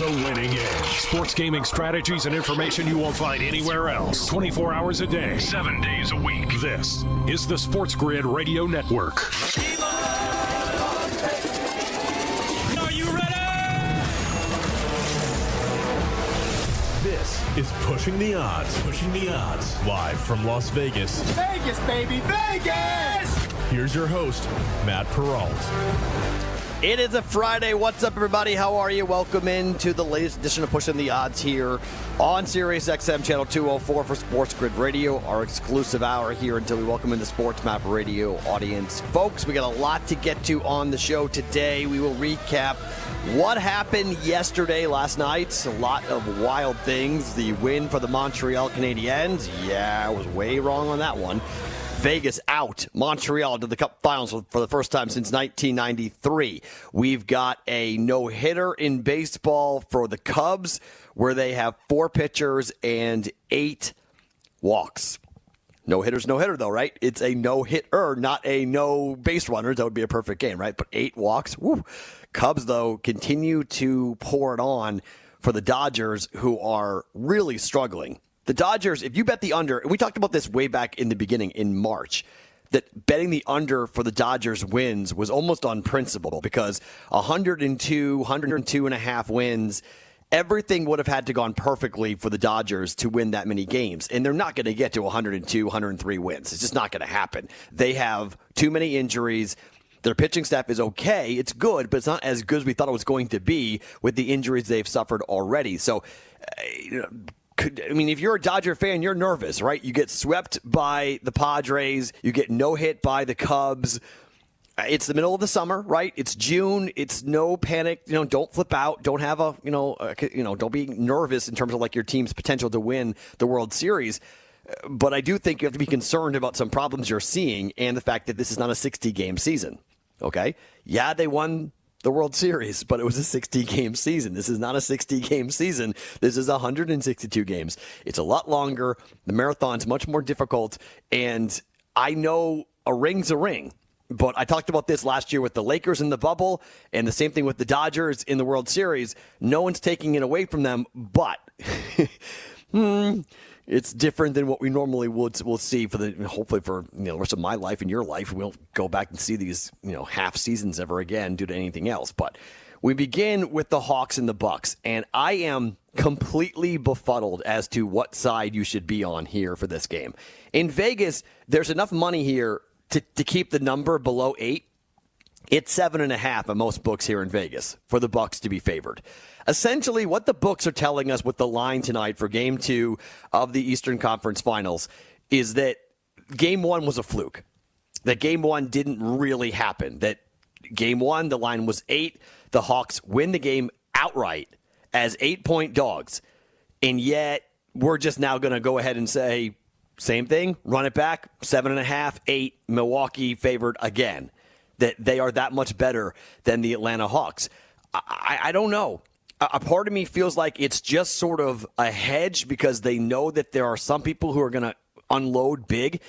The winning edge. Sports gaming strategies and information you won't find anywhere else. 24 hours a day, 7 days a week. This is the Sports Grid Radio Network. Are you ready? This is Pushing the Odds. Pushing the Odds. Live from Las Vegas. Vegas, baby, Vegas! Here's your host, Matt Perrault. It is a Friday. What's up, everybody? How are you? Welcome in to the latest edition of Pushing the Odds here on Sirius XM Channel 204 for Sports Grid Radio, our exclusive hour here until we welcome in the Sports Map Radio audience. Folks, we got a lot to get to on the show today. We will recap what happened yesterday, last night. A lot of wild things. The win for the Montreal Canadiens. Yeah, I was way wrong on that one. Vegas out. Montreal to the Cup Finals for the first time since 1993. We've got a no hitter in baseball for the Cubs, where they have four pitchers and eight walks. No hitters, no hitter, though, right? It's a no hitter, not a no base runners. That would be a perfect game, right? But eight walks. Woo. Cubs, though, continue to pour it on for the Dodgers, who are really struggling. The Dodgers, if you bet the under, and we talked about this way back in the beginning in March, that betting the under for the Dodgers wins was almost on principle because 102, 102 and a half wins, everything would have had to gone perfectly for the Dodgers to win that many games. And they're not going to get to 102, 103 wins. It's just not going to happen. They have too many injuries. Their pitching staff is okay. It's good, but it's not as good as we thought it was going to be with the injuries they've suffered already. So, uh, could, I mean, if you're a Dodger fan, you're nervous, right? You get swept by the Padres, you get no hit by the Cubs. Uh, it's the middle of the summer, right? It's June. It's no panic. You know, don't flip out. Don't have a, you know, a, you know, don't be nervous in terms of like your team's potential to win the World Series. Uh, but I do think you have to be concerned about some problems you're seeing and the fact that this is not a 60 game season. Okay. Yeah, they won the World Series, but it was a 60 game season. This is not a 60 game season. This is 162 games. It's a lot longer. The marathon's much more difficult. And I know a ring's a ring. But I talked about this last year with the Lakers in the bubble and the same thing with the Dodgers in the World Series. No one's taking it away from them, but hmm, it's different than what we normally would will see for the hopefully for you know the rest of my life and your life. We won't go back and see these you know half seasons ever again due to anything else. But we begin with the Hawks and the Bucks, and I am completely befuddled as to what side you should be on here for this game. In Vegas, there's enough money here to, to keep the number below eight. It's seven and a half at most books here in Vegas for the Bucks to be favored essentially what the books are telling us with the line tonight for game two of the Eastern Conference Finals is that game one was a fluke. That game one didn't really happen. That game one, the line was eight. The Hawks win the game outright as eight point dogs. And yet, we're just now going to go ahead and say, same thing, run it back, seven and a half, eight, Milwaukee favored again. That they are that much better than the Atlanta Hawks. I, I don't know a part of me feels like it's just sort of a hedge because they know that there are some people who are going to unload big.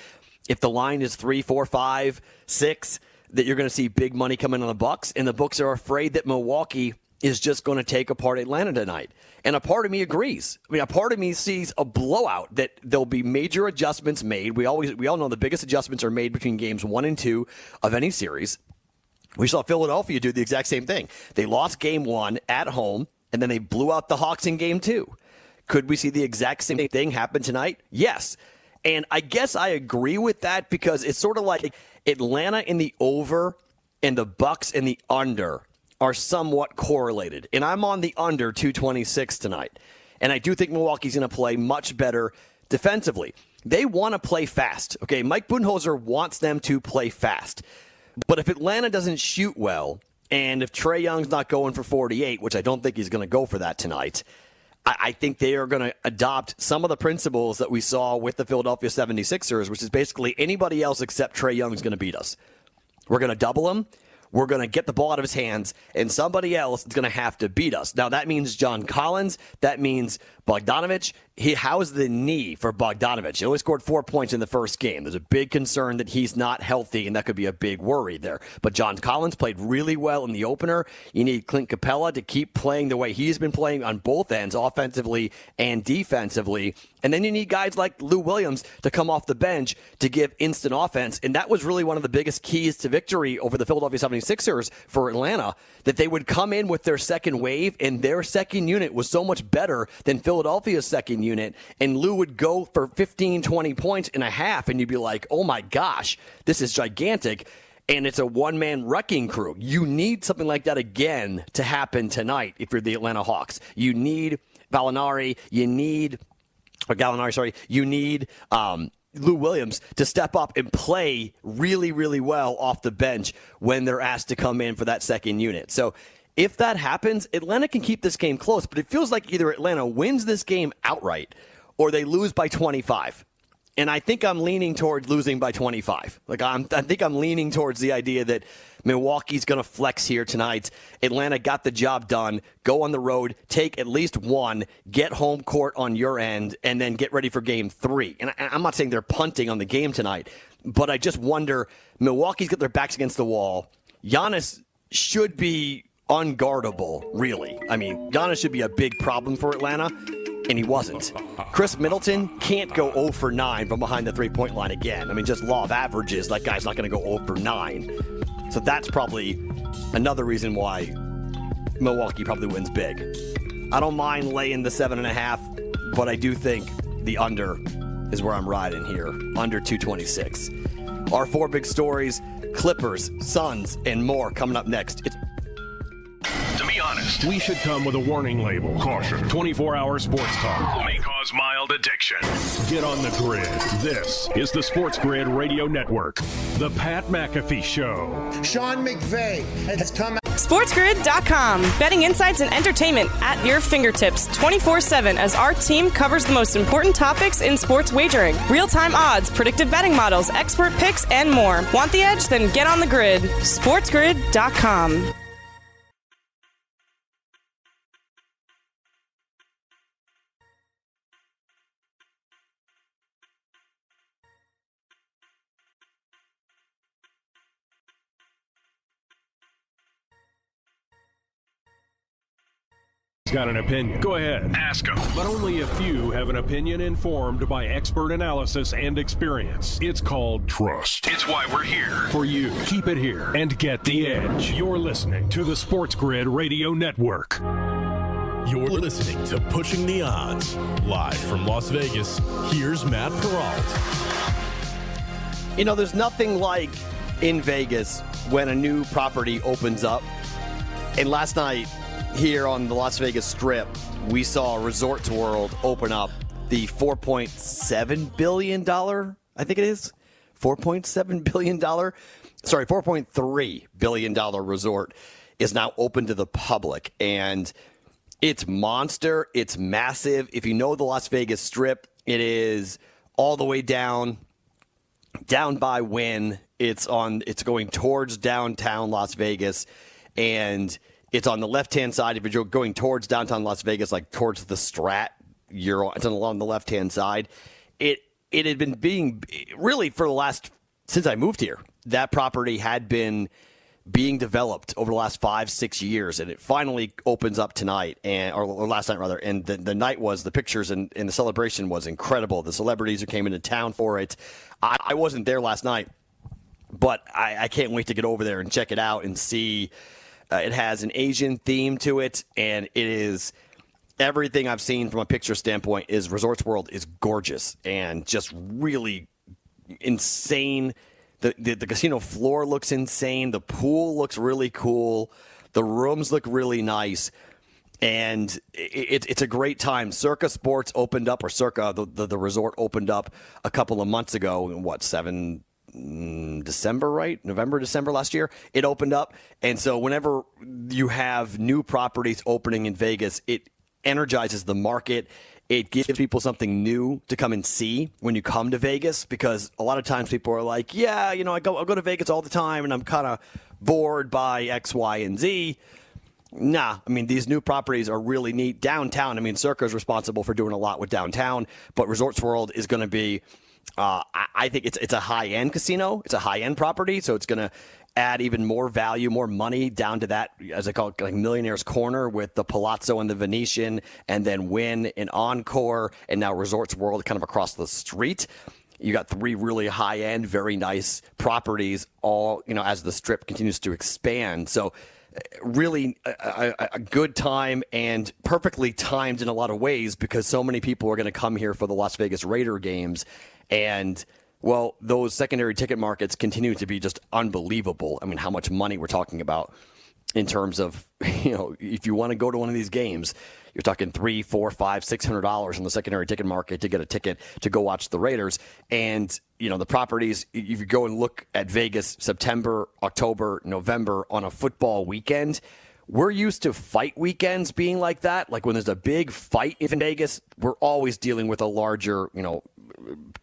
If the line is three, four, five, six, that you're going to see big money coming on the Bucks, and the books are afraid that Milwaukee is just going to take apart Atlanta tonight. And a part of me agrees. I mean, a part of me sees a blowout that there'll be major adjustments made. We always we all know the biggest adjustments are made between games 1 and 2 of any series. We saw Philadelphia do the exact same thing. They lost game 1 at home and then they blew out the Hawks in game two. Could we see the exact same thing happen tonight? Yes. And I guess I agree with that because it's sort of like Atlanta in the over and the Bucks in the under are somewhat correlated. And I'm on the under 226 tonight. And I do think Milwaukee's going to play much better defensively. They want to play fast. Okay, Mike Budenholzer wants them to play fast. But if Atlanta doesn't shoot well, And if Trae Young's not going for 48, which I don't think he's going to go for that tonight, I, I think they are going to adopt some of the principles that we saw with the Philadelphia 76ers, which is basically anybody else except Trae Young is going to beat us. We're going to double him. We're going to get the ball out of his hands, and somebody else is going to have to beat us. Now, that means John Collins. That means Bogdanovic. He, how's the knee for Bogdanovic? He only scored four points in the first game. There's a big concern that he's not healthy, and that could be a big worry there. But John Collins played really well in the opener. You need Clint Capela to keep playing the way he's been playing on both ends, offensively and defensively. And then you need guys like Lou Williams to come off the bench to give instant offense. And that was really one of the biggest keys to victory over the Philadelphia 76ers for Atlanta, that they would come in with their second wave, and their second unit was so much better than Philadelphia's second unit. And Lou would go for 15, 20 points in a half, and you'd be like, oh my gosh, this is gigantic. And it's a one man wrecking crew. You need something like that again to happen tonight if you're the Atlanta Hawks. You need Gallinari. You need or Gallinari, sorry, you need um, Lou Williams to step up and play really, really well off the bench when they're asked to come in for that second unit. So if that happens, Atlanta can keep this game close, but it feels like either Atlanta wins this game outright or they lose by 25 and I think I'm leaning towards losing by 25. Like I'm, I think I'm leaning towards the idea that Milwaukee's going to flex here tonight. Atlanta got the job done. Go on the road, take at least one, get home court on your end, and then get ready for Game Three. And I, I'm not saying they're punting on the game tonight, but I just wonder. Milwaukee's got their backs against the wall. Giannis should be unguardable, really. I mean, Giannis should be a big problem for Atlanta and he wasn't. Khris Middleton can't go 0 for 9 from behind the three point line again. I mean, just law of averages, that guy's not going to go 0 for 9. So that's probably another reason why Milwaukee probably wins big. I don't mind laying the 7.5, but I do think the under is where I'm riding here. Under 226. Our four big stories Clippers, Suns, and more coming up next. It's to be honest, we should come with a warning label. Caution 24 hour sports talk may cause mild addiction. Get on the grid. This is the Sports Grid Radio Network. The Pat McAfee Show. Sean McVay has come out. SportsGrid.com. Betting insights and entertainment at your fingertips 24 7 as our team covers the most important topics in sports wagering real time odds, predictive betting models, expert picks, and more. Want the edge? Then get on the grid. SportsGrid.com. got an opinion. Go ahead, ask them. But only a few have an opinion informed by expert analysis and experience. It's called trust. It's why we're here. For you. Keep it here and get the edge. You're listening to the Sports Grid Radio Network. You're listening to Pushing the Odds. Live from Las Vegas, here's Matt Perrault. You know, there's nothing like in Vegas when a new property opens up. And last night, here on the Las Vegas Strip, we saw Resorts World open up the $4.7 billion, I think it is, $4.7 billion, sorry, $4.3 billion resort is now open to the public. And it's monster, it's massive. If you know the Las Vegas Strip, it is all the way down, down by Wynn. It's on, it's going towards downtown Las Vegas. And it's on the left hand side. If you're going towards downtown Las Vegas, like towards the Strat, you're on, it's along the left hand side. It it had been being really for the last since I moved here. That property had been being developed over the last five six years, and it finally opens up tonight, and or, or last night rather. And the, the night was the pictures and, and the celebration was incredible. The celebrities who came into town for it. I, I wasn't there last night, but I, I can't wait to get over there and check it out and see uh, it has an Asian theme to it, and it is everything I've seen from a picture standpoint. Is Resorts World is gorgeous and just really insane. The, the, the casino floor looks insane. The pool looks really cool. The rooms look really nice and it, it's a great time. Circa Sports opened up, or Circa the, the, the resort opened up a couple of months ago. What seven Mm, December, right? November, December last year, it opened up. And so whenever you have new properties opening in Vegas, it energizes the market. It gives people something new to come and see when you come to Vegas because a lot of times people are like, yeah, you know, I go, I go to Vegas all the time and I'm kind of bored by X, Y, and Z. Nah, I mean, these new properties are really neat. Downtown, I mean, Circa is responsible for doing a lot with downtown, but Resorts World is going to be, uh, I, I think it's, it's a high end casino. It's a high end property, so it's going to add even more value, more money down to that, as I call it, like Millionaire's Corner with the Palazzo and the Venetian, and then Wynn and Encore, and now Resorts World kind of across the street. You got three really high end, very nice properties, all, you know, as the strip continues to expand. So, really a, a, a, good time and perfectly timed in a lot of ways because so many people are going to come here for the Las Vegas Raider games. And, well, those secondary ticket markets continue to be just unbelievable. I mean, how much money we're talking about in terms of, you know, if you want to go to one of these games, you're talking three, four, five, six hundred dollars in the secondary ticket market to get a ticket to go watch the Raiders. And you know the properties. If you go and look at Vegas, September, October, November on a football weekend, we're used to fight weekends being like that. Like when there's a big fight in Vegas, we're always dealing with a larger, you know,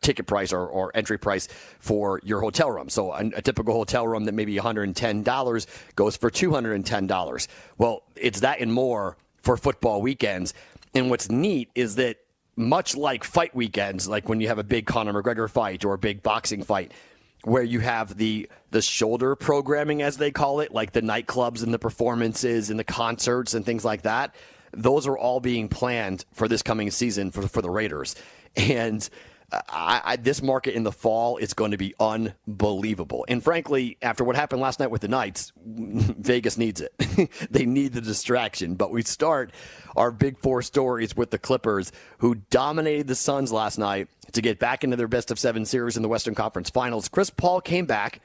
ticket price or, or entry price for your hotel room. So a, a typical hotel room that maybe $110 goes for $210. Well, it's that and more for football weekends. And what's neat is that much like fight weekends, like when you have a big Conor McGregor fight or a big boxing fight, where you have the the shoulder programming as they call it, like the nightclubs and the performances and the concerts and things like that. Those are all being planned for this coming season for for the Raiders. And I, I, this market in the fall is going to be unbelievable. And frankly, after what happened last night with the Knights, Vegas needs it. they need the distraction. But we start our big four stories with the Clippers, who dominated the Suns last night to get back into their best of seven series in the Western Conference Finals. Chris Paul came back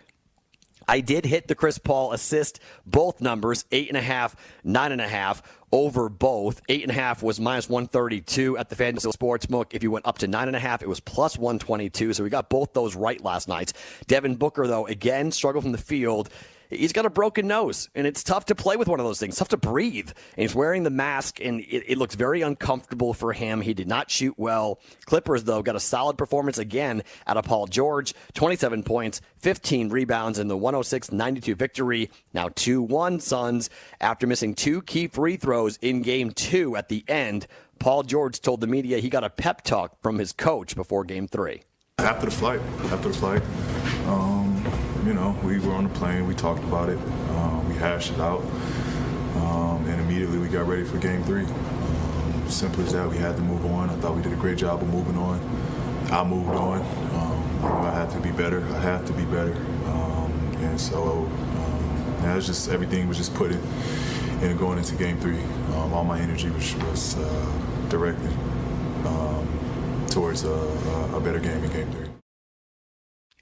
I did hit the Chris Paul assist, both numbers, eight and a half, nine and a half over both. Eight and a half was minus 132 at the FanDuel Sportsbook. If you went up to nine and a half, it was plus 122. So we got both those right last night. Devin Booker, though, again, struggled from the field he's got a broken nose, and it's tough to play with one of those things. Tough to breathe. And he's wearing the mask, and it, it looks very uncomfortable for him. He did not shoot well. Clippers, though, got a solid performance again out of Paul George 27 points, 15 rebounds in the 106 92 victory. Now 2 1 Suns after missing two key free throws in game two at the end. Paul George told the media he got a pep talk from his coach before game three. After the flight, after the flight, um, you know, we were on the plane, we talked about it, uh, we hashed it out, um, and immediately we got ready for game three. Um, simple as that, we had to move on. I thought we did a great job of moving on. I moved on. Um, I had to be better. I have to be better. Um, and so, um, yeah, was just everything was just put in, in going into game three. Um, all my energy was, was uh, directed towards a, a better game in game three.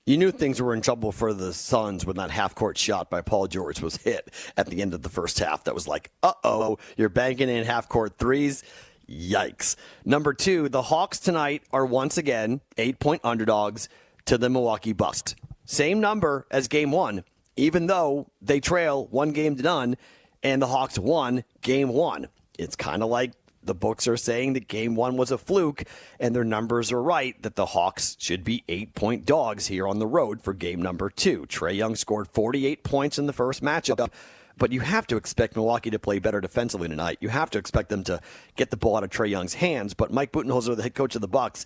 You knew things were in trouble for the Suns when that half court shot by Paul George was hit at the end of the first half. That was like, uh oh, you're banking in half court threes. Yikes. Number two, the Hawks tonight are once again eight point underdogs to the Milwaukee Bucks. Same number as game one, even though they trail one game to none and the Hawks won game one. It's kind of like the books are saying that game one was a fluke, and their numbers are right that the Hawks should be eight point dogs here on the road for game number two. Trae Young scored 48 points in the first matchup. But you have to expect Milwaukee to play better defensively tonight. You have to expect them to get the ball out of Trae Young's hands. But Mike Budenholzer, the head coach of the Bucks,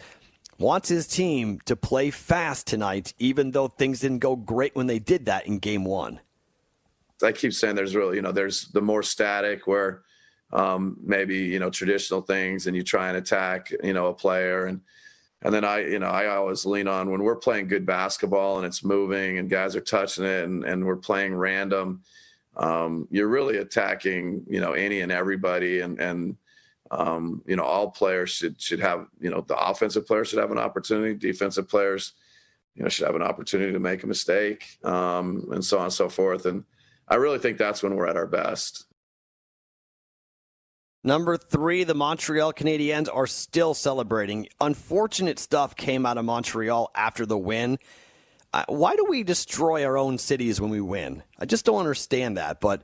wants his team to play fast tonight, even though things didn't go great when they did that in game one. I keep saying there's really, you know, there's the more static where um, maybe you know traditional things, and you try and attack you know a player and. And then I, you know, I always lean on when we're playing good basketball and it's moving and guys are touching it and, and we're playing random. Um, you're really attacking, you know, any and everybody, and and um, you know, all players should should have, you know, the offensive players should have an opportunity, defensive players, you know, should have an opportunity to make a mistake, um, and so on and so forth. And I really think that's when we're at our best. Number three, the Montreal Canadiens are still celebrating. Unfortunate stuff came out of Montreal after the win. Uh, why do we destroy our own cities when we win? I just don't understand that. But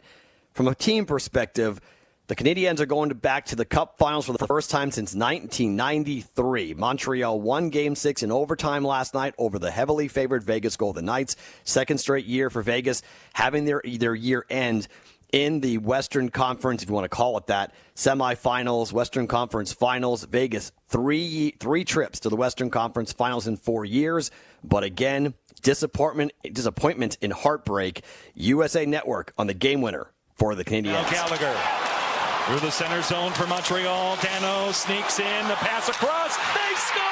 from a team perspective, the Canadiens are going to back to the Cup Finals for the first time since 1993. Montreal won Game Six in overtime last night over the heavily favored Vegas Golden Knights. Second straight year for Vegas having their their year end in the Western Conference, if you want to call it that, semifinals, Western Conference Finals. Vegas three three trips to the Western Conference Finals in four years, but again, disappointment disappointment and heartbreak. USA Network on the game winner for the Canadiens. Gallagher through the center zone for Montreal. Danault sneaks in the pass across. They score.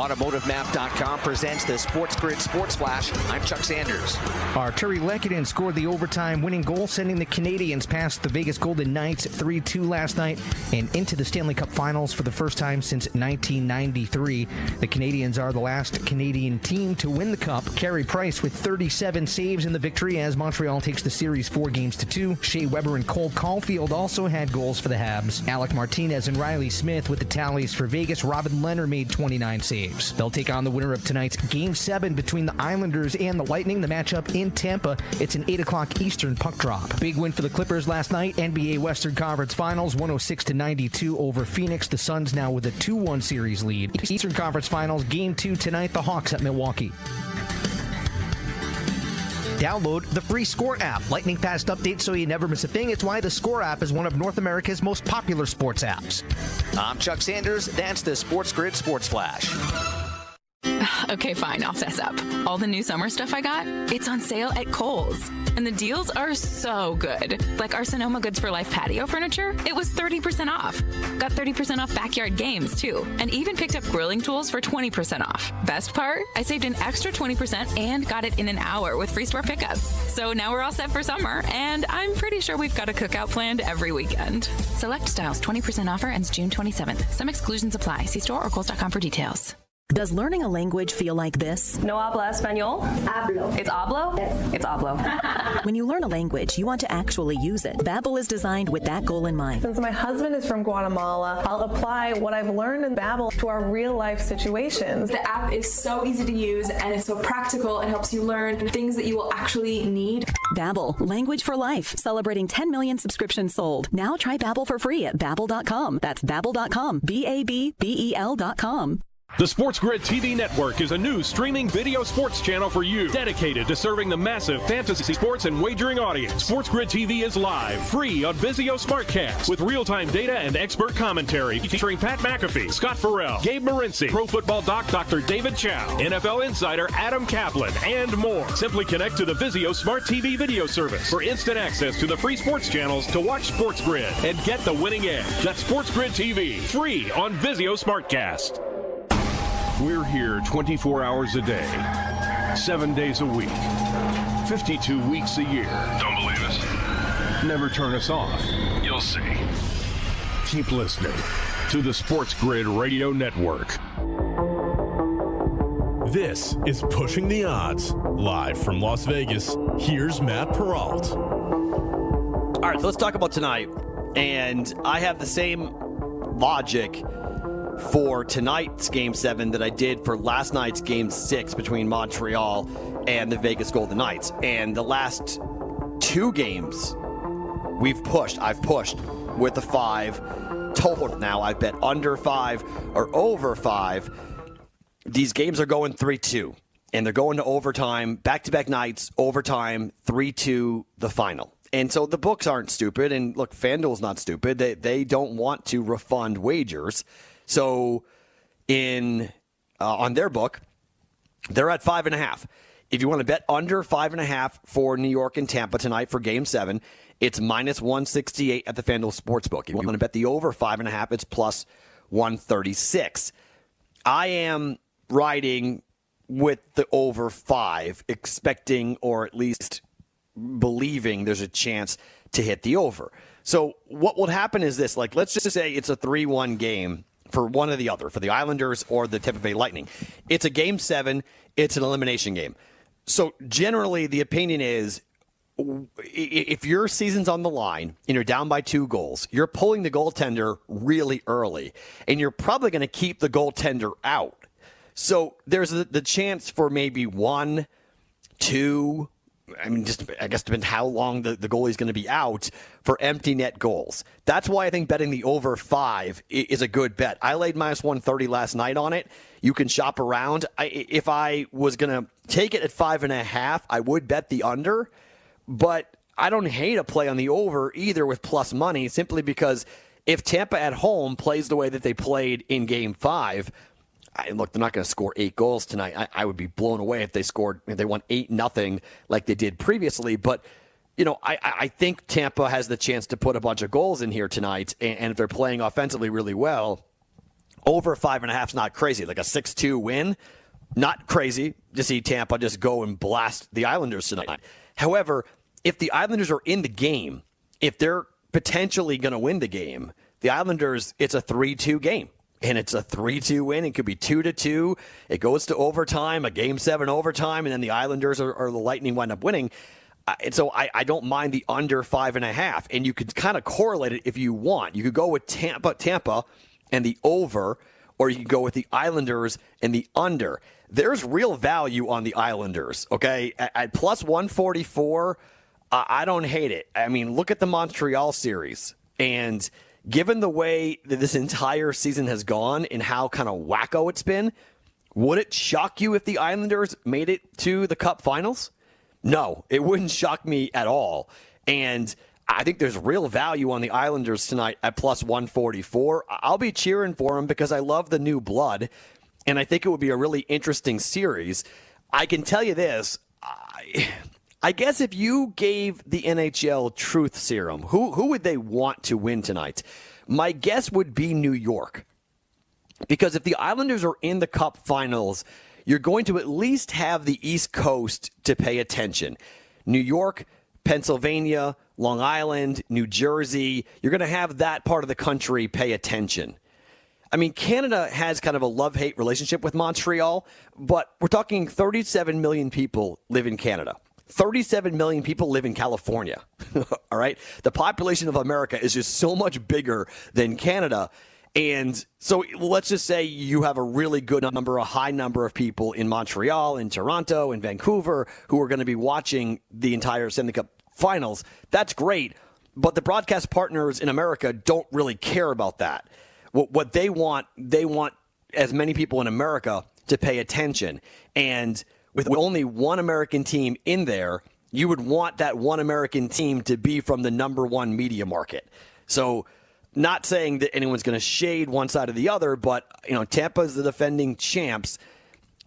AutomotiveMap.com presents the Sports Grid Sports Flash. I'm Chuck Sanders. Artturi Lehkonen scored the overtime winning goal, sending the Canadiens past the Vegas Golden Knights 3 2 last night and into the Stanley Cup Finals for the first time since 1993. The Canadiens are the last Canadian team to win the Cup. Carey Price with 37 saves in the victory as Montreal takes the series four games to two. Shea Weber and Cole Caufield also had goals for the Habs. Alec Martinez and Reilly Smith with the tallies for Vegas. Robin Lehner made 29 saves. They'll take on the winner of tonight's Game 7 between the Islanders and the Lightning. The matchup in Tampa. It's an 8 o'clock Eastern puck drop. Big win for the Clippers last night. NBA Western Conference Finals 106 to 92 over Phoenix. The Suns now with a 2 1 series lead. Eastern Conference Finals Game 2 tonight. The Hawks at Milwaukee. Download the free Score app. Lightning fast updates so you never miss a thing. It's why the Score app is one of North America's most popular sports apps. I'm Chuck Sanders. That's the Sports Grid Sports Flash. Okay, fine, I'll fess up. All the new summer stuff I got, it's on sale at Kohl's. And the deals are so good. Like our Sonoma Goods for Life patio furniture, it was 30% off. Got 30% off backyard games, too. And even picked up grilling tools for 20% off. Best part? I saved an extra 20% and got it in an hour with free store pickup. So now we're all set for summer, and I'm pretty sure we've got a cookout planned every weekend. Select styles 20% offer ends June 27th. Some exclusions apply. See store or Kohl's.com for details. Does learning a language feel like this? No habla español? Hablo. It's hablo? Yes. It's hablo. when you learn a language, you want to actually use it. Babbel is designed with that goal in mind. Since my husband is from Guatemala, I'll apply what I've learned in Babbel to our real life situations. The app is so easy to use and it's so practical. It helps you learn things that you will actually need. Babbel, language for life, celebrating 10 million subscriptions sold. Now try Babbel for free at babbel.com. That's babbel.com. B A B B E L.com. The Sports Grid TV network is a new streaming video sports channel for you, dedicated to serving the massive fantasy sports and wagering audience. Sports Grid TV is live, free on Vizio Smartcast, with real-time data and expert commentary featuring Pat McAfee, Scott Ferrall, Gabe Morency, Pro Football Doc Dr. David Chao, NFL insider Adam Caplan, and more. Simply connect to the Vizio Smart TV video service for instant access to the free sports channels to watch Sports Grid and get the winning edge. That's Sports Grid TV, free on Vizio Smartcast. We're here 24 hours a day, seven days a week, 52 weeks a year. Don't believe us? Never turn us off. You'll see. Keep listening to the Sports Grid Radio Network. This is Pushing the Odds. Live from Las Vegas, here's Matt Perrault. All right, so let's talk about tonight. And I have the same logic for tonight's game seven that I did for last night's game six between Montreal and the Vegas Golden Knights. And the last two games we've pushed, I've pushed with the five total now. I've bet under five or over five. These games are going 3 2, and they're going to overtime, back to back nights, overtime, 3 2, the final. And so the books aren't stupid. And look, FanDuel's not stupid. They, they don't want to refund wagers. So in uh, on their book, they're at five and a half. If you want to bet under five and a half for New York and Tampa tonight for game seven, it's minus 168 at the FanDuel Sportsbook. If you want to bet the over five and a half, it's plus 136. I am riding with the over five, expecting or at least believing there's a chance to hit the over. So what will happen is this: like, let's just say it's a three-one game for one or the other, for the Islanders or the Tampa Bay Lightning. It's a game seven. It's an elimination game. So generally, the opinion is if your season's on the line and you're down by two goals, you're pulling the goaltender really early, and you're probably going to keep the goaltender out. So there's the chance for maybe one, two, I mean, just I guess depends how long the, the goalie's going to be out for empty net goals. That's why I think betting the over five is a good bet. I laid minus 130 last night on it. You can shop around. I, if I was going to take it at five and a half, I would bet the under, but I don't hate a play on the over either with plus money simply because if Tampa at home plays the way that they played in game five, I, look, they're not going to score eight goals tonight. I, I, would be blown away if they scored, if they won eight nothing like they did previously. But you know, I, I think Tampa has the chance to put a bunch of goals in here tonight, and, and if they're playing offensively really well, over five and a half is not crazy. Like a six-two win, not crazy to see Tampa just go and blast the Islanders tonight. However, if the Islanders are in the game, if they're potentially going to win the game, the Islanders, it's a three-two game and it's a 3-2 win. It could be 2 to 2. It goes to overtime, a game 7 overtime, and then the Islanders or, the Lightning wind up winning. Uh, and so I, I, don't mind the under five and a half. And you could kind of correlate it if you want. You could go with Tampa, Tampa and the over, or you could go with the Islanders and the under. There's real value on the Islanders, okay? At, at plus 144, uh, I don't hate it. I mean, look at the Montreal series. And – given the way that this entire season has gone and how kind of wacko it's been, would it shock you if the Islanders made it to the Cup Finals? No, it wouldn't shock me at all. And I think there's real value on the Islanders tonight at plus 144. I'll be cheering for them because I love the new blood, and I think it would be a really interesting series. I can tell you this. I, I guess if you gave the NHL truth serum, who who would they want to win tonight? My guess would be New York. Because if the Islanders are in the Cup Finals, you're going to at least have the East Coast to pay attention. New York, Pennsylvania, Long Island, New Jersey, you're going to have that part of the country pay attention. I mean, Canada has kind of a love hate relationship with Montreal, but we're talking 37 million people live in Canada. 37 million people live in California. All right. The population of America is just so much bigger than Canada. And so let's just say you have a really good number, a high number of people in Montreal, in Toronto, in Vancouver who are going to be watching the entire Stanley Cup finals. That's great. But the broadcast partners in America don't really care about that. What, what they want, they want as many people in America to pay attention. And with only one American team in there, you would want that one American team to be from the number one media market. So, not saying that anyone's going to shade one side or the other, but you know, Tampa's the defending champs,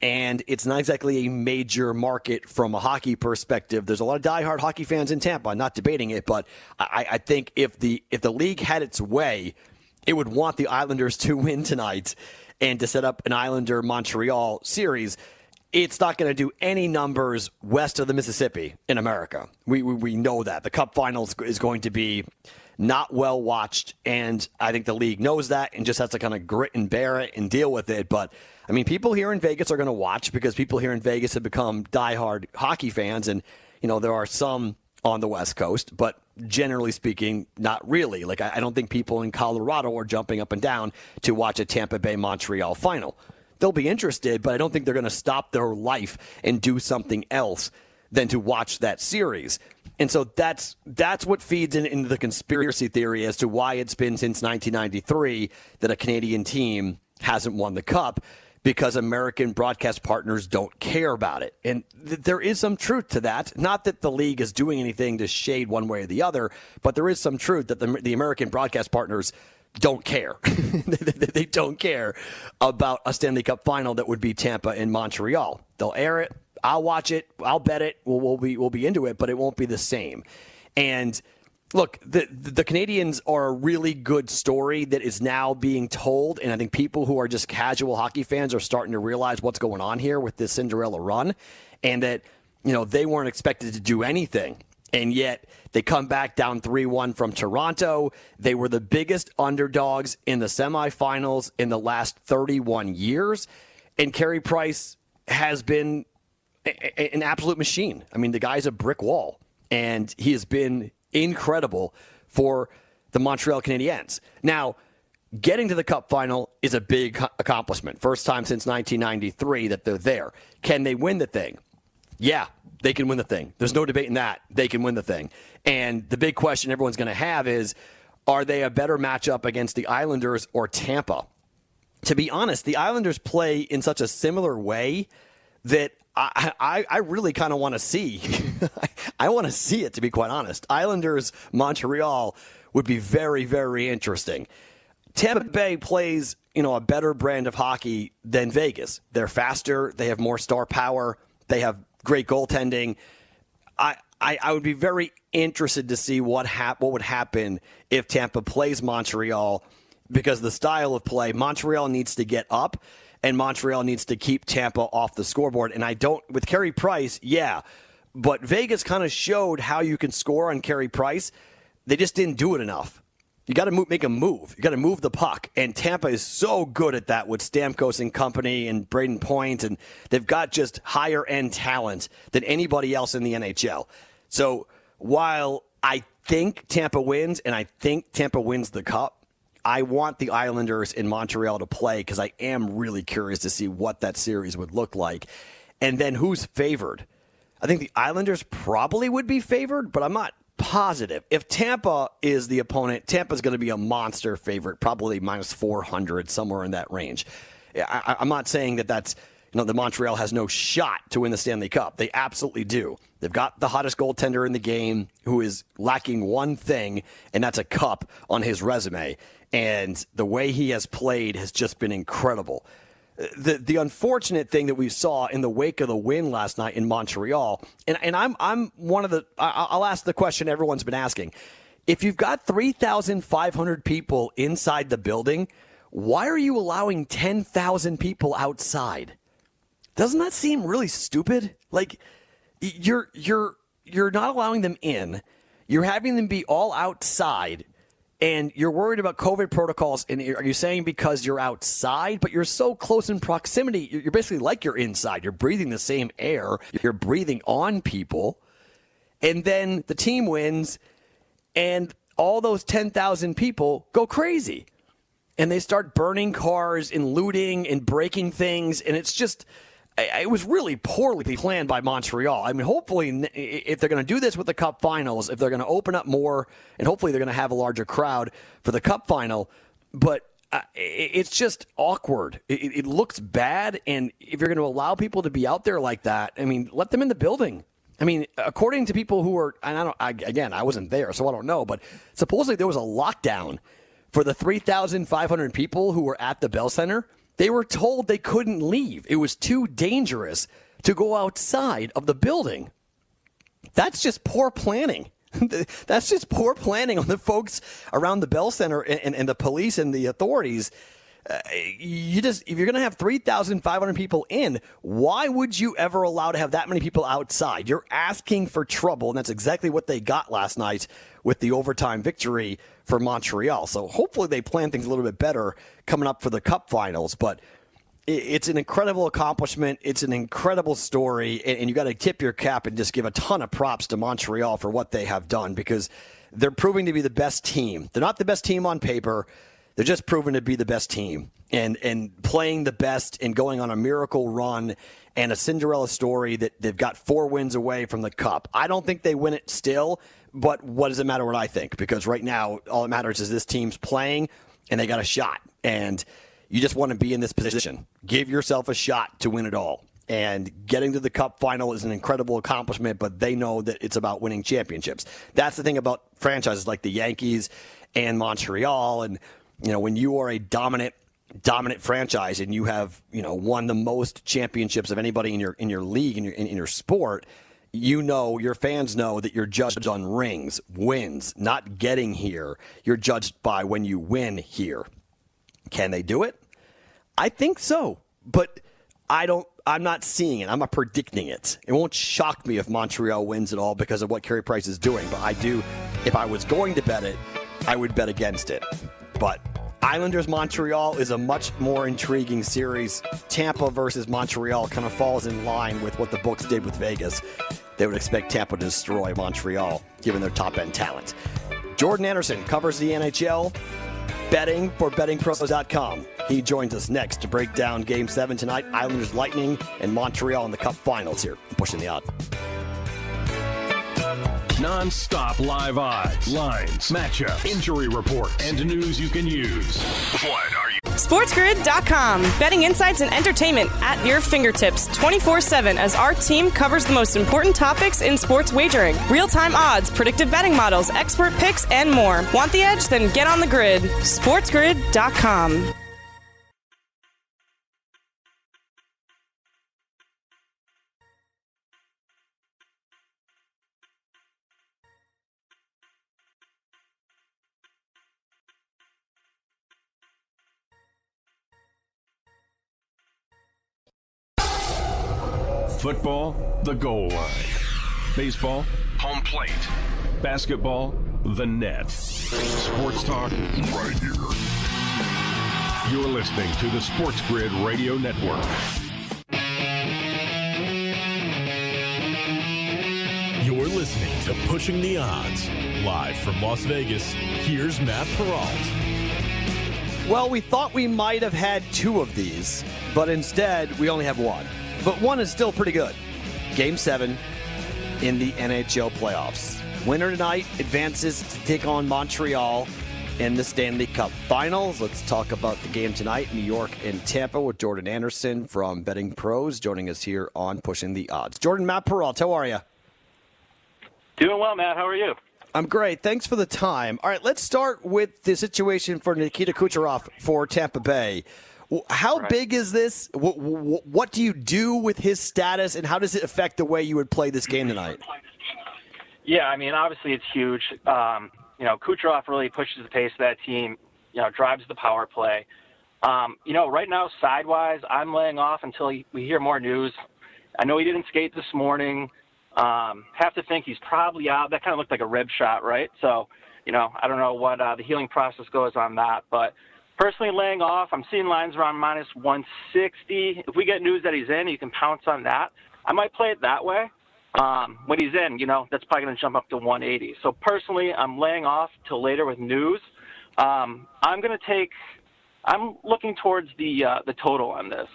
and it's not exactly a major market from a hockey perspective. There's a lot of diehard hockey fans in Tampa. not debating it, but I, I think if the if the league had its way, it would want the Islanders to win tonight and to set up an Islander Montreal series it's not going to do any numbers west of the Mississippi in America. We, we, we know that. The Cup Finals is going to be not well watched, and I think the league knows that and just has to kind of grit and bear it and deal with it. But I mean, people here in Vegas are going to watch because people here in Vegas have become diehard hockey fans, and you know there are some on the West Coast, but generally speaking, not really. Like I, I don't think people in Colorado are jumping up and down to watch a Tampa Bay Montreal final they'll be interested, but I don't think they're going to stop their life and do something else than to watch that series. And so that's that's what feeds in, into the conspiracy theory as to why it's been since 1993 that a Canadian team hasn't won the cup because American broadcast partners don't care about it. And th- there is some truth to that. Not that the league is doing anything to shade one way or the other, but there is some truth that the, the American broadcast partners don't care. they don't care about a Stanley Cup final that would be Tampa and Montreal. They'll air it. I'll watch it. I'll bet it. We'll, we'll be we'll be into it, but it won't be the same. And look, the the Canadiens are a really good story that is now being told, and I think people who are just casual hockey fans are starting to realize what's going on here with this Cinderella run, and that you know they weren't expected to do anything, and yet they come back down three one from Toronto. They were the biggest underdogs in the semifinals in the last thirty one years, and Carey Price has been a- a- an absolute machine. I mean, the guy's a brick wall, and he has been incredible for the Montreal Canadiens. Now, getting to the Cup final is a big accomplishment. First time since 1993 that they're there. Can they win the thing? Yeah, they can win the thing. There's no debate in that. They can win the thing. And the big question everyone's going to have is are they a better matchup against the Islanders or Tampa? To be honest, the Islanders play in such a similar way that I, I, I really kind of want to see. I want to see it, to be quite honest. Islanders, Montreal would be very, very interesting. Tampa Bay plays, you know, a better brand of hockey than Vegas. They're faster. They have more star power. They have great goaltending. I, I, I would be very interested to see what hap- what would happen if Tampa plays Montreal because the style of play, Montreal needs to get up and Montreal needs to keep Tampa off the scoreboard. And I don't, with Carey Price, yeah, but Vegas kind of showed how you can score on Carey Price. They just didn't do it enough. You got to make a move. You got to move the puck, and Tampa is so good at that with Stamkos and company and Brayden Point, and they've got just higher end talent than anybody else in the NHL. So while I think Tampa wins, and I think Tampa wins the cup, I want the Islanders in Montreal to play because I am really curious to see what that series would look like, and then who's favored. I think the Islanders probably would be favored, but I'm not positive. If Tampa is the opponent, Tampa's going to be a monster favorite, probably minus 400, somewhere in that range. I, am not saying that that's, you know, the Montreal has no shot to win the Stanley Cup. They absolutely do. They've got the hottest goaltender in the game who is lacking one thing, and that's a cup on his resume. And the way he has played has just been incredible the the unfortunate thing that we saw in the wake of the win last night in Montreal, and and I'm I'm one of the I'll ask the question everyone's been asking: if you've got three thousand five hundred people inside the building, why are you allowing ten thousand people outside? Doesn't that seem really stupid? Like you're you're you're not allowing them in. You're having them be all outside and you're worried about COVID protocols, and are you saying because you're outside, but you're so close in proximity, you're basically like you're inside. You're breathing the same air, you're breathing on people, and then the team wins, and all those 10,000 people go crazy. And they start burning cars and looting and breaking things, and it's just it was really poorly planned by Montreal. I mean, hopefully, if they're going to do this with the Cup Finals, if they're going to open up more, and hopefully they're going to have a larger crowd for the Cup Final, but uh, it's just awkward. It, it, looks bad, and if you're going to allow people to be out there like that, I mean, let them in the building. I mean, according to people who are, and I don't, I, again, I wasn't there, so I don't know, but supposedly there was a lockdown for the 3,500 people who were at the Bell Center they were told they couldn't leave. It was too dangerous to go outside of the building. That's just poor planning. That's just poor planning on the folks around the Bell Center and, and, and the police and the authorities. You just if you're going to have 3,500 people in, why would you ever allow to have that many people outside? You're asking for trouble, and that's exactly what they got last night with the overtime victory for Montreal. So hopefully they plan things a little bit better coming up for the Cup Finals. But it's an incredible accomplishment. It's an incredible story, and you got to tip your cap and just give a ton of props to Montreal for what they have done because they're proving to be the best team. They're not the best team on paper. They're just proven to be the best team and and playing the best and going on a miracle run and a Cinderella story that they've got four wins away from the cup. I don't think they win it still, but what does it matter what I think? Because right now all that matters is this team's playing and they got a shot and you just want to be in this position. Give yourself a shot to win it all. And getting to the cup final is an incredible accomplishment, but they know that it's about winning championships. That's the thing about franchises like the Yankees and Montreal and you know, when you are a dominant dominant franchise and you have, you know, won the most championships of anybody in your in your league in your in, in your sport, you know, your fans know that you're judged on rings, wins, not getting here. You're judged by when you win here. Can they do it? I think so, but I don't. I'm not seeing it. I'm not predicting it. It won't shock me if Montreal wins at all because of what Carey Price is doing. But I do. If I was going to bet it, I would bet against it. But Islanders Montreal is a much more intriguing series. Tampa versus Montreal kind of falls in line with what the books did with Vegas. They would expect Tampa to destroy Montreal, given their top end talent. Jordan Anderson covers the NHL, betting for bettingpros.com. He joins us next to break down Game 7 tonight Islanders Lightning and Montreal in the Cup Finals here, pushing the odd. Non-stop live odds, lines, matchups, injury reports, and news you can use. What are you? SportsGrid.com. Betting insights and entertainment at your fingertips 24 7 as our team covers the most important topics in sports wagering real time odds, predictive betting models, expert picks, and more. Want the edge? Then get on the grid. SportsGrid.com. Football, the goal line. Baseball, home plate. Basketball, the net. Sports talk, right here. You're listening to the Sports Grid Radio Network. You're listening to Pushing the Odds. Live from Las Vegas, here's Matt Perrault. Well, we thought we might have had two of these, but instead we only have one. But one is still pretty good. Game seven in the NHL playoffs. Winner tonight advances to take on Montreal in the Stanley Cup Finals. Let's talk about the game tonight, New York and Tampa, with Jordan Anderson from Betting Pros joining us here on Pushing the Odds. Jordan, Matt Perrault, how are you? Doing well, Matt. How are you? I'm great. Thanks for the time. All right, let's start with the situation for Nikita Kucherov for Tampa Bay. How right. big is this? What, what, do you do with his status, and how does it affect the way you would play this game tonight? Yeah, I mean, obviously it's huge. Um, you know, Kucherov really pushes the pace of that team. You know, drives the power play. Um, you know, right now, sidewise, I'm laying off until we hear more news. I know he didn't skate this morning. Um, have to think he's probably out. That kind of looked like a rib shot, right? So, you know, I don't know what uh, the healing process goes on that, but personally laying off. I'm seeing lines around minus 160. If we get news that he's in, you can pounce on that. I might play it that way. Um, when he's in, you know, that's probably going to jump up to 180. So personally, I'm laying off till later with news. Um, I'm going to take. I'm looking towards the uh, the total on this.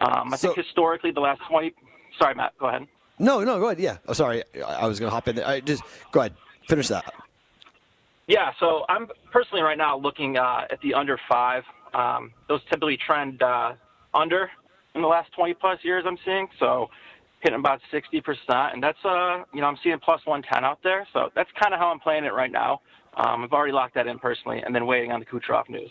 Um, I so, think historically, the last 20. Sorry, Matt. Go ahead. No, no, go ahead. Yeah. Oh, sorry, I was going to hop in there. I just go ahead. Finish that. Yeah, so I'm personally right now looking uh, at the under five. Um, those typically trend uh, under in the last 20 plus years. I'm seeing so hitting about 60 percent, and that's uh, you know I'm seeing plus 110 out there. So that's kind of how I'm playing it right now. Um, I've already locked that in personally, and then waiting on the Kucherov news.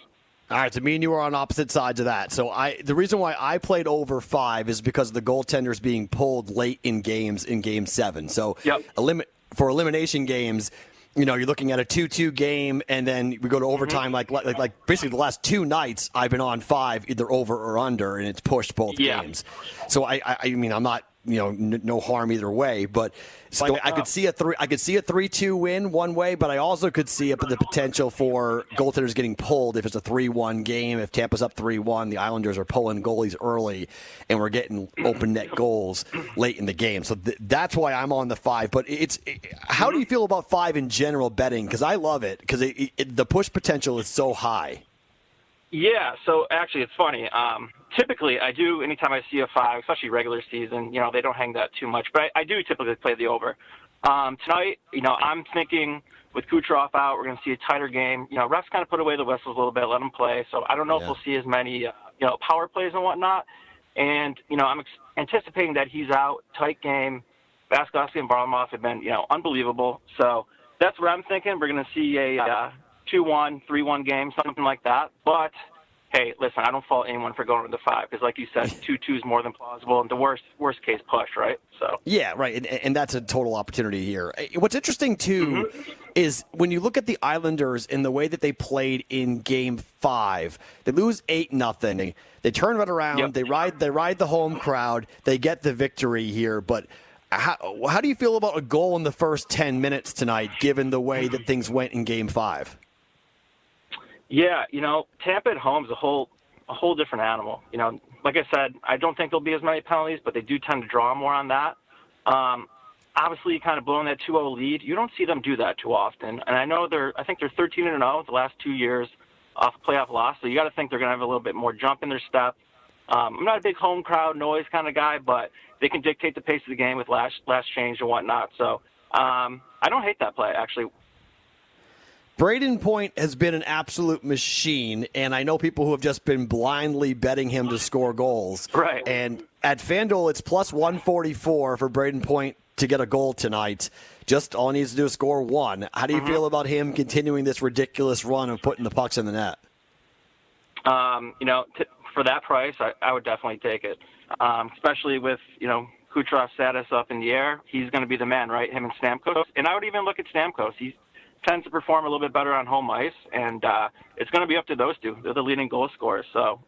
All right, so me and you are on opposite sides of that. So I, the reason why I played over five is because the goaltenders being pulled late in games in Game Seven. So yep. elim- for elimination games, you know, you're looking at a 2-2 game, and then we go to overtime. Mm-hmm. Like, like, like basically the last two nights, I've been on five, either over or under, and it's pushed both yeah. games. So I, I, I mean, I'm not you know, n- no harm either way. But so I could see a three. I could see a three-two win one way, but I also could see the potential for goaltenders getting pulled if it's a three-one game. If Tampa's up three-one, the Islanders are pulling goalies early, and we're getting open net goals late in the game. So th- that's why I'm on the five. But it's it, how do you feel about five in general betting? Because I love it because the push potential is so high. Yeah, so actually, it's funny. Um, typically, I do anytime I see a five, especially regular season. You know, they don't hang that too much, but I, I do typically play the over. Um, tonight, you know, I'm thinking with Kucherov out, we're going to see a tighter game. You know, refs kind of put away the whistles a little bit, let them play. So I don't know yeah. if we'll see as many, uh, you know, power plays and whatnot. And you know, I'm ex- anticipating that he's out, tight game. Vasilevskiy and Varlamov have been, you know, unbelievable. So that's what I'm thinking. We're going to see a uh, 2-1, 3-1 game, something like that. But hey, listen, I don't fault anyone for going to the five because, like you said, two two is more than plausible, and the worst worst case push, right? So Yeah, right, and, and that's a total opportunity here. Eh, What's interesting too is when you look at the Islanders and the way that they played in Game Five, they lose eight nothing. They turn it around. They ride. They ride the home crowd. They get the victory here. But how, how do you feel about a goal in the first ten minutes tonight, given the way that things went in Game Five? Yeah, you know, Tampa at home is a whole a whole different animal. You know, like I said, I don't think there'll be as many penalties, but they do tend to draw more on that. Um, obviously, kind of blowing that 2-0 lead, you don't see them do that too often. And I know they're, I think they're 13 and 0 the last two years off a playoff loss. So you got to think they're going to have a little bit more jump in their step. Um, I'm not a big home crowd noise kind of guy, but they can dictate the pace of the game with last last change and whatnot. So um, I don't hate that play actually. Brayden Point has been an absolute machine, and I know people who have just been blindly betting him to score goals. Right. And at FanDuel, it's plus 144 for Brayden Point to get a goal tonight. Just all he needs to do is score one. How do you Mhm. feel about him continuing this ridiculous run of putting the pucks in the net? Um, you know, t- for that price, I, I would definitely take it. Um, especially with you know Kucherov's status up in the air, he's going to be the man, right? Him and Stamkos, and I would even look at Stamkos. He tends to perform a little bit better on home ice, and uh, it's going to be up to those two. They're the leading goal scorers, so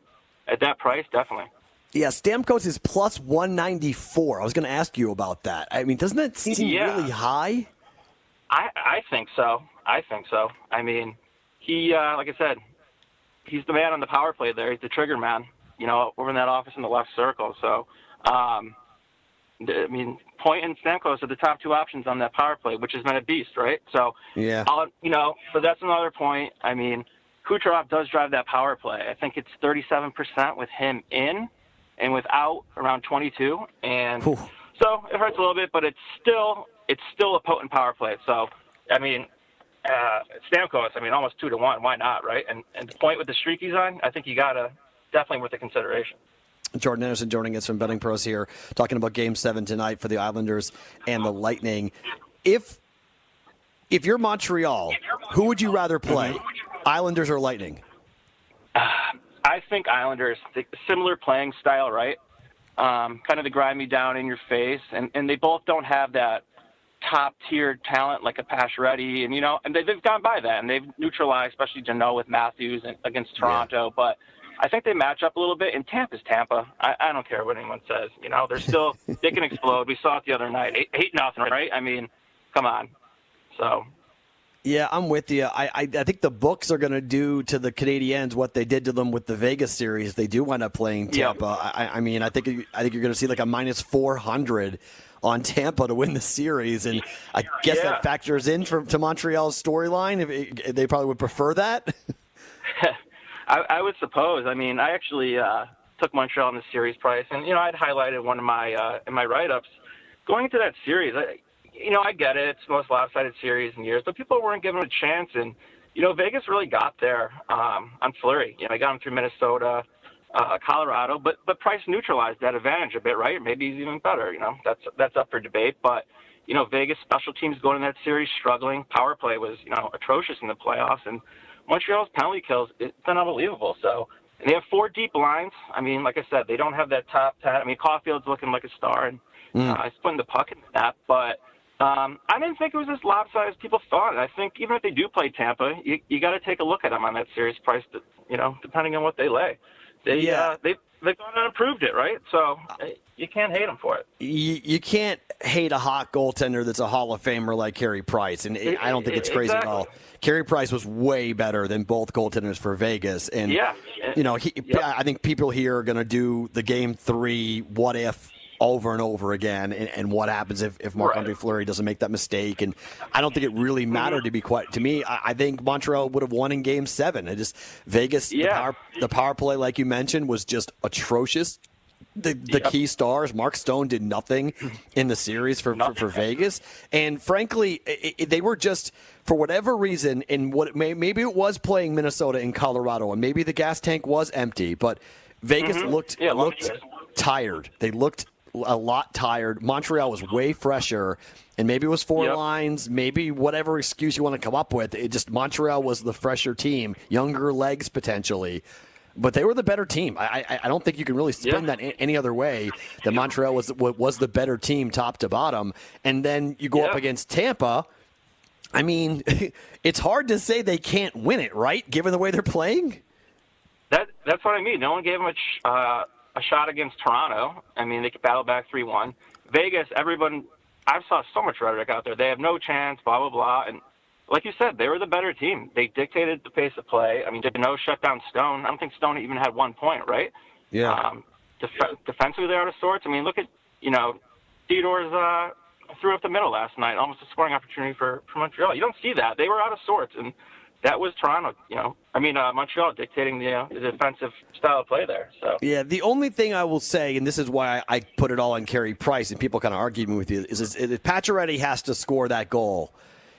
at that price, definitely. Yeah, Stamkos is plus 194. I was going to ask you about that. I mean, doesn't that seem Yeah. really high? I I think so. I think so. I mean, he uh, like I said, he's the man on the power play there. He's the trigger man. You know, over in that office in the left circle. So, um, I mean, Point and Stamkos are the top two options on that power play, which has been a beast, right? So, Yeah. I'll, you know, but that's another point. I mean, Kucherov does drive that power play. I think it's 37% with him in, and without around 22. And so it hurts a little bit, but it's still it's still a potent power play. So, I mean, uh, Stamkos, I mean, almost two to one. Why not, right? And and the point with the streak he's on, I think you gotta definitely worth the consideration. Jordan Anderson joining us from Betting Pros here, talking about Game Seven tonight for the Islanders and the Lightning. If if you're Montreal, who would you rather play, Islanders or Lightning? I think Islanders, similar playing style, right? Um, kind of the grimy down in your face, and and they both don't have that top tier talent like a Pacioretty, and you know, and they, they've gone by that, and they've neutralized, especially Danault with Matthews and, against Toronto, but. I think they match up a little bit. And Tampa's Tampa. I, I don't care what anyone says. You know, they're still they can explode. We saw it the other night, eight, eight nothing, right? I mean, come on. So Yeah, I'm with you. I, I, I think the books are going to do to the Canadiens what they did to them with the Vegas series. They do wind up playing Tampa. I, I mean, I think I think you're going to see like a minus 400 on Tampa to win the series, and I guess Yeah. that factors in for, to Montreal's storyline. They probably would prefer that. I, I would suppose. I mean, I actually uh, took Montreal in the series price, and you know, I'd highlighted one of my uh, in my write-ups going into that series. I, you know, I get it; it's the most lopsided series in years, but people weren't giving it a chance, and you know, Vegas really got there um, on Fleury. You know, they got him through Minnesota, uh, Colorado, but but Price neutralized that advantage a bit, right? Maybe he's even better. You know, that's that's up for debate, but. You know, Vegas special teams going in that series struggling. Power play was, you know, atrocious in the playoffs, and Montreal's penalty kills it's been unbelievable. So and they have four deep lines. I mean, like I said, they don't have that top ten. I mean, Caufield's looking like a star, and Mm. uh, the puck in the net. But um, I didn't think it was as lopsided as people thought. I think even if they do play Tampa, you, you got to take a look at them on that series price. To, you know, depending on what they lay, they Yeah. uh, they they've gone and improved it, right? So uh, you can't hate them for it. you, you can't hate a hot goaltender that's a Hall of Famer like Carey Price, and it, I don't think it's crazy at all. Carey Price was way better than both goaltenders for Vegas, and Yeah. you know, he, I think people here are going to do the game three what if over and over again, and, and what happens if, if Marc Andre Fleury doesn't make that mistake. And I don't think it really mattered to be quite to me. I, I think Montreal would have won in Game Seven. It just Vegas, the, power, the power play, like you mentioned, was just atrocious. The the key stars, Mark Stone did nothing in the series for for, for Vegas, and frankly, i i they were just for whatever reason. In what it may, maybe it was playing Minnesota in Colorado, and maybe the gas tank was empty, but Vegas Mhm. looked Yeah, looked tired. They looked a lot tired. Montreal was way fresher, and maybe it was four Yep. lines, maybe whatever excuse you want to come up with. It just Montreal was the fresher team, younger legs potentially. but they were the better team. I, I, I don't think you can really spin Yeah. that any other way. That Montreal was was the better team, top to bottom, and then you go up against Tampa. I mean, it's hard to say they can't win it, right? Given the way they're playing. That that's what I mean. No one gave them a, sh- uh, a shot against Toronto. I mean, they could battle back three one. Vegas, everyone. I saw so much rhetoric out there. They have no chance. Blah blah blah. And like you said, they were the better team. They dictated the pace of play. I mean, did no shut down Stone. I don't think Stone even had one point, right? Yeah. Um, def- defensively, they're out of sorts. I mean, look at you know, Theodore's uh, threw up the middle last night, almost a scoring opportunity for, for Montreal. You don't see that. They were out of sorts, and that was Toronto. You know, I mean, uh, Montreal dictating the, uh, the defensive style of play there. So Yeah, the only thing I will say, and this is why I, I put it all on Carey Price, and people kind of argued with you, is, is if Pacioretty has to score that goal,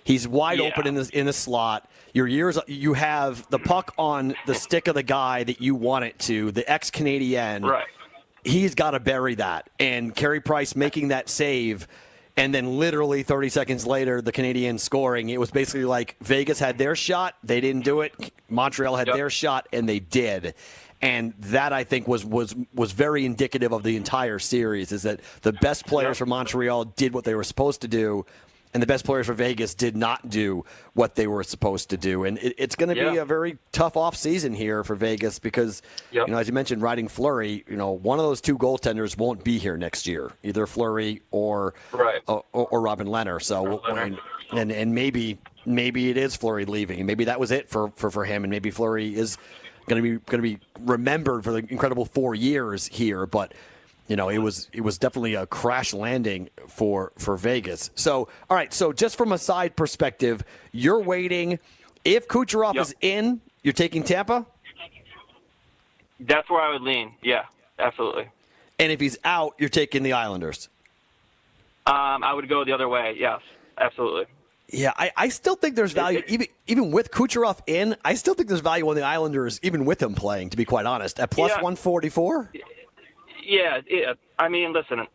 he's wide Yeah. open in the in the slot. Your years, you have the puck on the stick of the guy that you want it to, the ex Canadien. Right. He's got to bury that, and Carey Price making that save. And then, literally 30 seconds later, the Canadiens scoring. It was basically like Vegas had their shot, they didn't do it. Montreal had their shot, and they did and that I think was was was very indicative of the entire series. Is that the best players from Montreal did what they were supposed to do, and the best players for Vegas did not do what they were supposed to do. And it, it's going to be a very tough off season here for Vegas because Yep. you know as you mentioned, riding Fleury, you know one of those two goaltenders won't be here next year, either Fleury or Right. Uh, or, or Robin Lehner. So and, and and maybe maybe it is Fleury leaving, and maybe that was it for for, for him, and maybe Fleury is going to be going to be remembered for the incredible four years here, but. You know, it was it was definitely a crash landing for for Vegas. So, all right. So, just from a side perspective, you're waiting. If Kucherov is in, you're taking Tampa, that's where I would lean. Yeah, absolutely. and if he's out, you're taking the Islanders. Um, I would go the other way. Yes, absolutely. Yeah, I, I still think there's value even even with Kucherov in. I still think there's value on the Islanders even with him playing. To be quite honest, at plus Yeah. 144. Yeah, yeah. I mean, listen,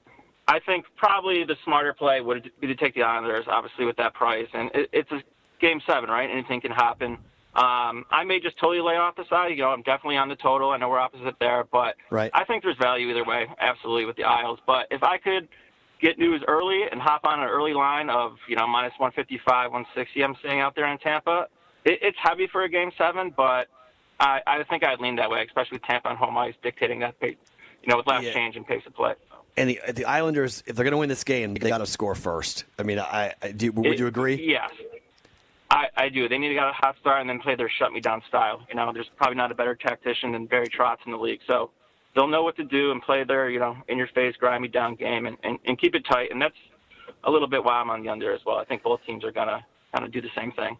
I think probably the smarter play would be to take the Islanders, obviously with that price, and it, it's a game seven, right? Anything can happen. Um, I may just totally lay off the side. You know, I'm definitely on the total. I know we're opposite there, but Right. I think there's value either way, absolutely with the Isles. But if I could get news early and hop on an early line of you know minus 155, 160, I'm seeing out there in Tampa, it, it's heavy for a game seven, but I, I think I'd lean that way, especially with Tampa on home ice dictating that pace, you know, with less Yeah. change in pace of play. And the the Islanders, if they're going to win this game, they got to score first. I mean, I, I do. Would It- you agree? Yes. I, I do. They need to get a hot start and then play their shut me down style. You know, there's probably not a better tactician than Barry Trotz in the league. So they'll know what to do and play their, you know, in your face, grind me down game and, and, and keep it tight. And that's a little bit why I'm on the under as well. I think both teams are gonna kind of do the same thing.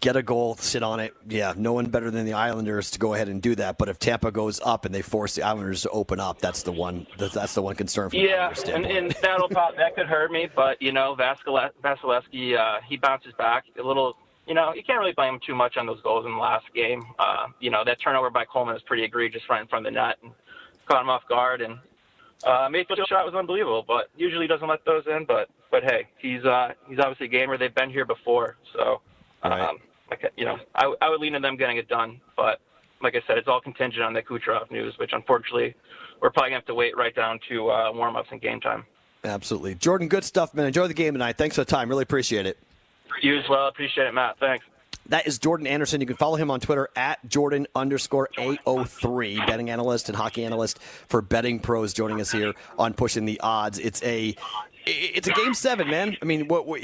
Get a goal, sit on it. Yeah, no one better than the Islanders to go ahead and do that. But if Tampa goes up and they force the Islanders to open up, that's the one. That's, the one concern for the Yeah, and, and that'll pop, that could hurt me, but you know, Vasilevskiy, uh, he bounces back a little. You know, you can't really blame him too much on those goals in the last game. Uh, you know, that turnover by Coleman is pretty egregious right in front of the net and caught him off guard. And uh, Mayfield's shot was unbelievable, but usually doesn't let those in. But but hey, he's uh, he's obviously a gamer. They've been here before, so um, like you know, I, I would lean to them getting it done. But like I said, it's all contingent on the Kucherov news, which unfortunately we're probably gonna have to wait right down to uh, warm-ups and game time. Absolutely, Jordan. Good stuff, man. Enjoy the game tonight. Thanks for the time. Really appreciate it. You as well. Appreciate it, Matt. Thanks. That is Jordan Anderson. You can follow him on Twitter at Jordan underscore A03, betting analyst and hockey analyst for Betting Pros, joining us here on Pushing the Odds. It's a it's a game seven, man. I mean, what, what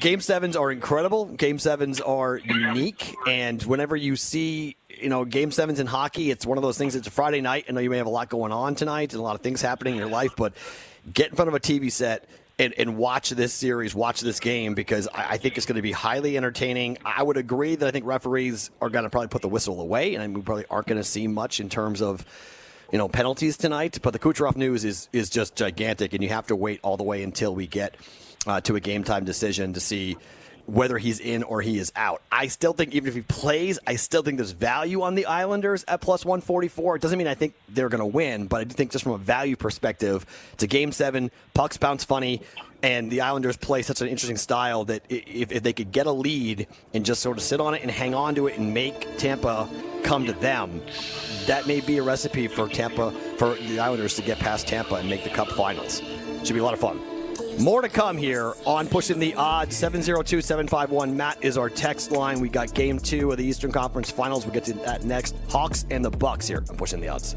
game sevens are incredible. Game sevens are unique, and whenever you see you know game sevens in hockey, it's one of those things. It's a Friday night. I know you may have a lot going on tonight and a lot of things happening in your life, but get in front of a TV set and, and watch this series, watch this game because I, I think it's going to be highly entertaining. I would agree that I think referees are going to probably put the whistle away, and we probably aren't going to see much in terms of you know penalties tonight. But the Kucherov news is is just gigantic, and you have to wait all the way until we get uh, to a game time decision to see. Whether he's in or he is out. I still think even if he plays, I still think there's value on the Islanders at plus 144. It doesn't mean I think they're going to win, but I do think just from a value perspective, it's a game seven, pucks bounce funny, and the Islanders play such an interesting style that if, if they could get a lead and just sort of sit on it and hang on to it and make Tampa come to them, that may be a recipe for Tampa, for the Islanders to get past Tampa and make the Cup Finals. Should be a lot of fun. More to come here on Pushing the Odds. 702 751. Matt is our text line. We got game two of the Eastern Conference Finals. We'll get to that next. Hawks and the Bucks here on Pushing the Odds.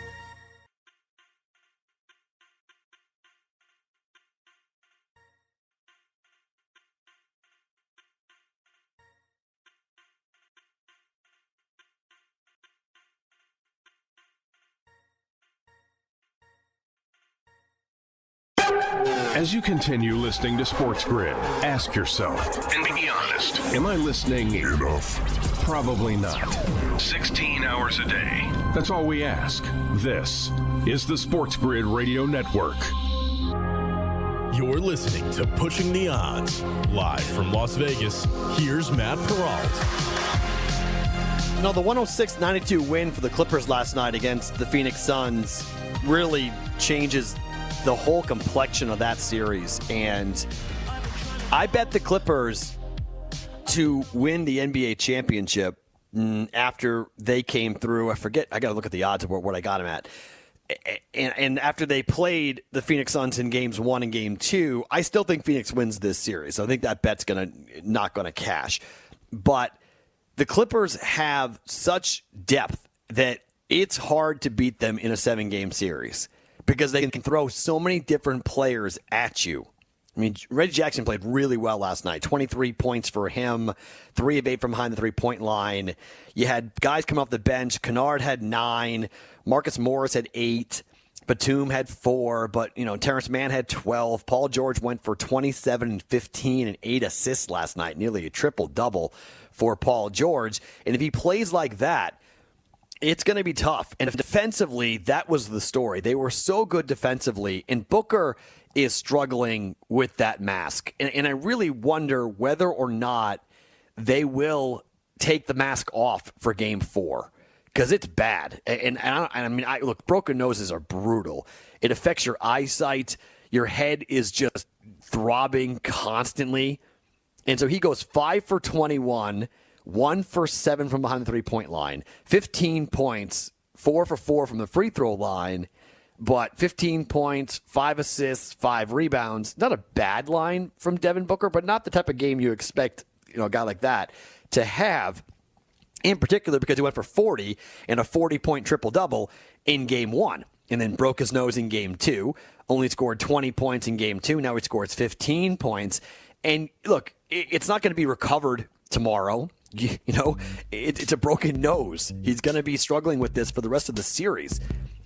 As you continue listening to Sports Grid, ask yourself, And be honest. am I listening enough? Probably not. 16 hours a day. That's all we ask. This is the Sports Grid Radio Network. You're listening to Pushing the Odds. Live from Las Vegas, here's Matt Perrault. Now, the 106 92 win for the Clippers last night against the Phoenix Suns really changes the whole complexion of that series. And I bet the Clippers to win the NBA championship mm, after they came through. I forget, I got to look at the odds of what, I got them at. And, and after they played the Phoenix Suns in games one and game two, I still think Phoenix wins this series. I think that bet's gonna not gonna cash. But the Clippers have such depth that it's hard to beat them in a seven game series because they can throw so many different players at you. I mean, Reggie Jackson played really well last night. 23 points for him, three of eight from behind the three point line. You had guys come off the bench. Kennard had nine. Marcus Morris had eight. Batum had four, but you know Terrence Mann had 12. Paul George went for 27 and 15 and eight assists last night, nearly a triple double for Paul George. And if he plays like that, it's going to be tough. And defensively, that was the story. They were so good defensively, and Booker is struggling with that mask. And, and I really wonder whether or not they will take the mask off for game four because it's bad. And, and I, I mean, I, look, broken noses are brutal. It affects your eyesight. Your head is just throbbing constantly. And so he goes five for 21, one for seven from behind the three point line, 15 points, four for four from the free throw line, but 15 points, five assists, five rebounds. Not a bad line from Devin Booker, but not the type of game you expect, you know, a guy like that to have in particular because he went for 40 and a 40 point triple double in game one and then broke his nose in game two. Only scored 20 points in game two. Now he scores 15 points. And look, it's not going to be recovered tomorrow. You, know, it's a broken nose. He's going to be struggling with this for the rest of the series.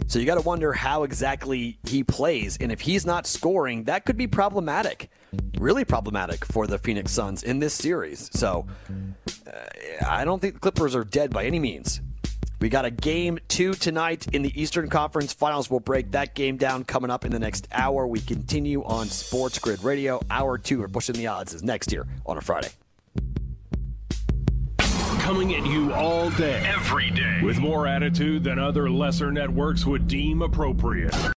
So you got to wonder how exactly he plays. And if he's not scoring, that could be problematic. Really problematic for the Phoenix Suns in this series. So uh, I don't think the Clippers are dead by any means. We got a game two tonight in the Eastern Conference Finals. We'll break that game down coming up in the next hour. We continue on Sports Grid Radio. Hour two, we're pushing the odds is next here on a Friday. Coming at you all day, Every day. with more attitude than other lesser networks would deem appropriate.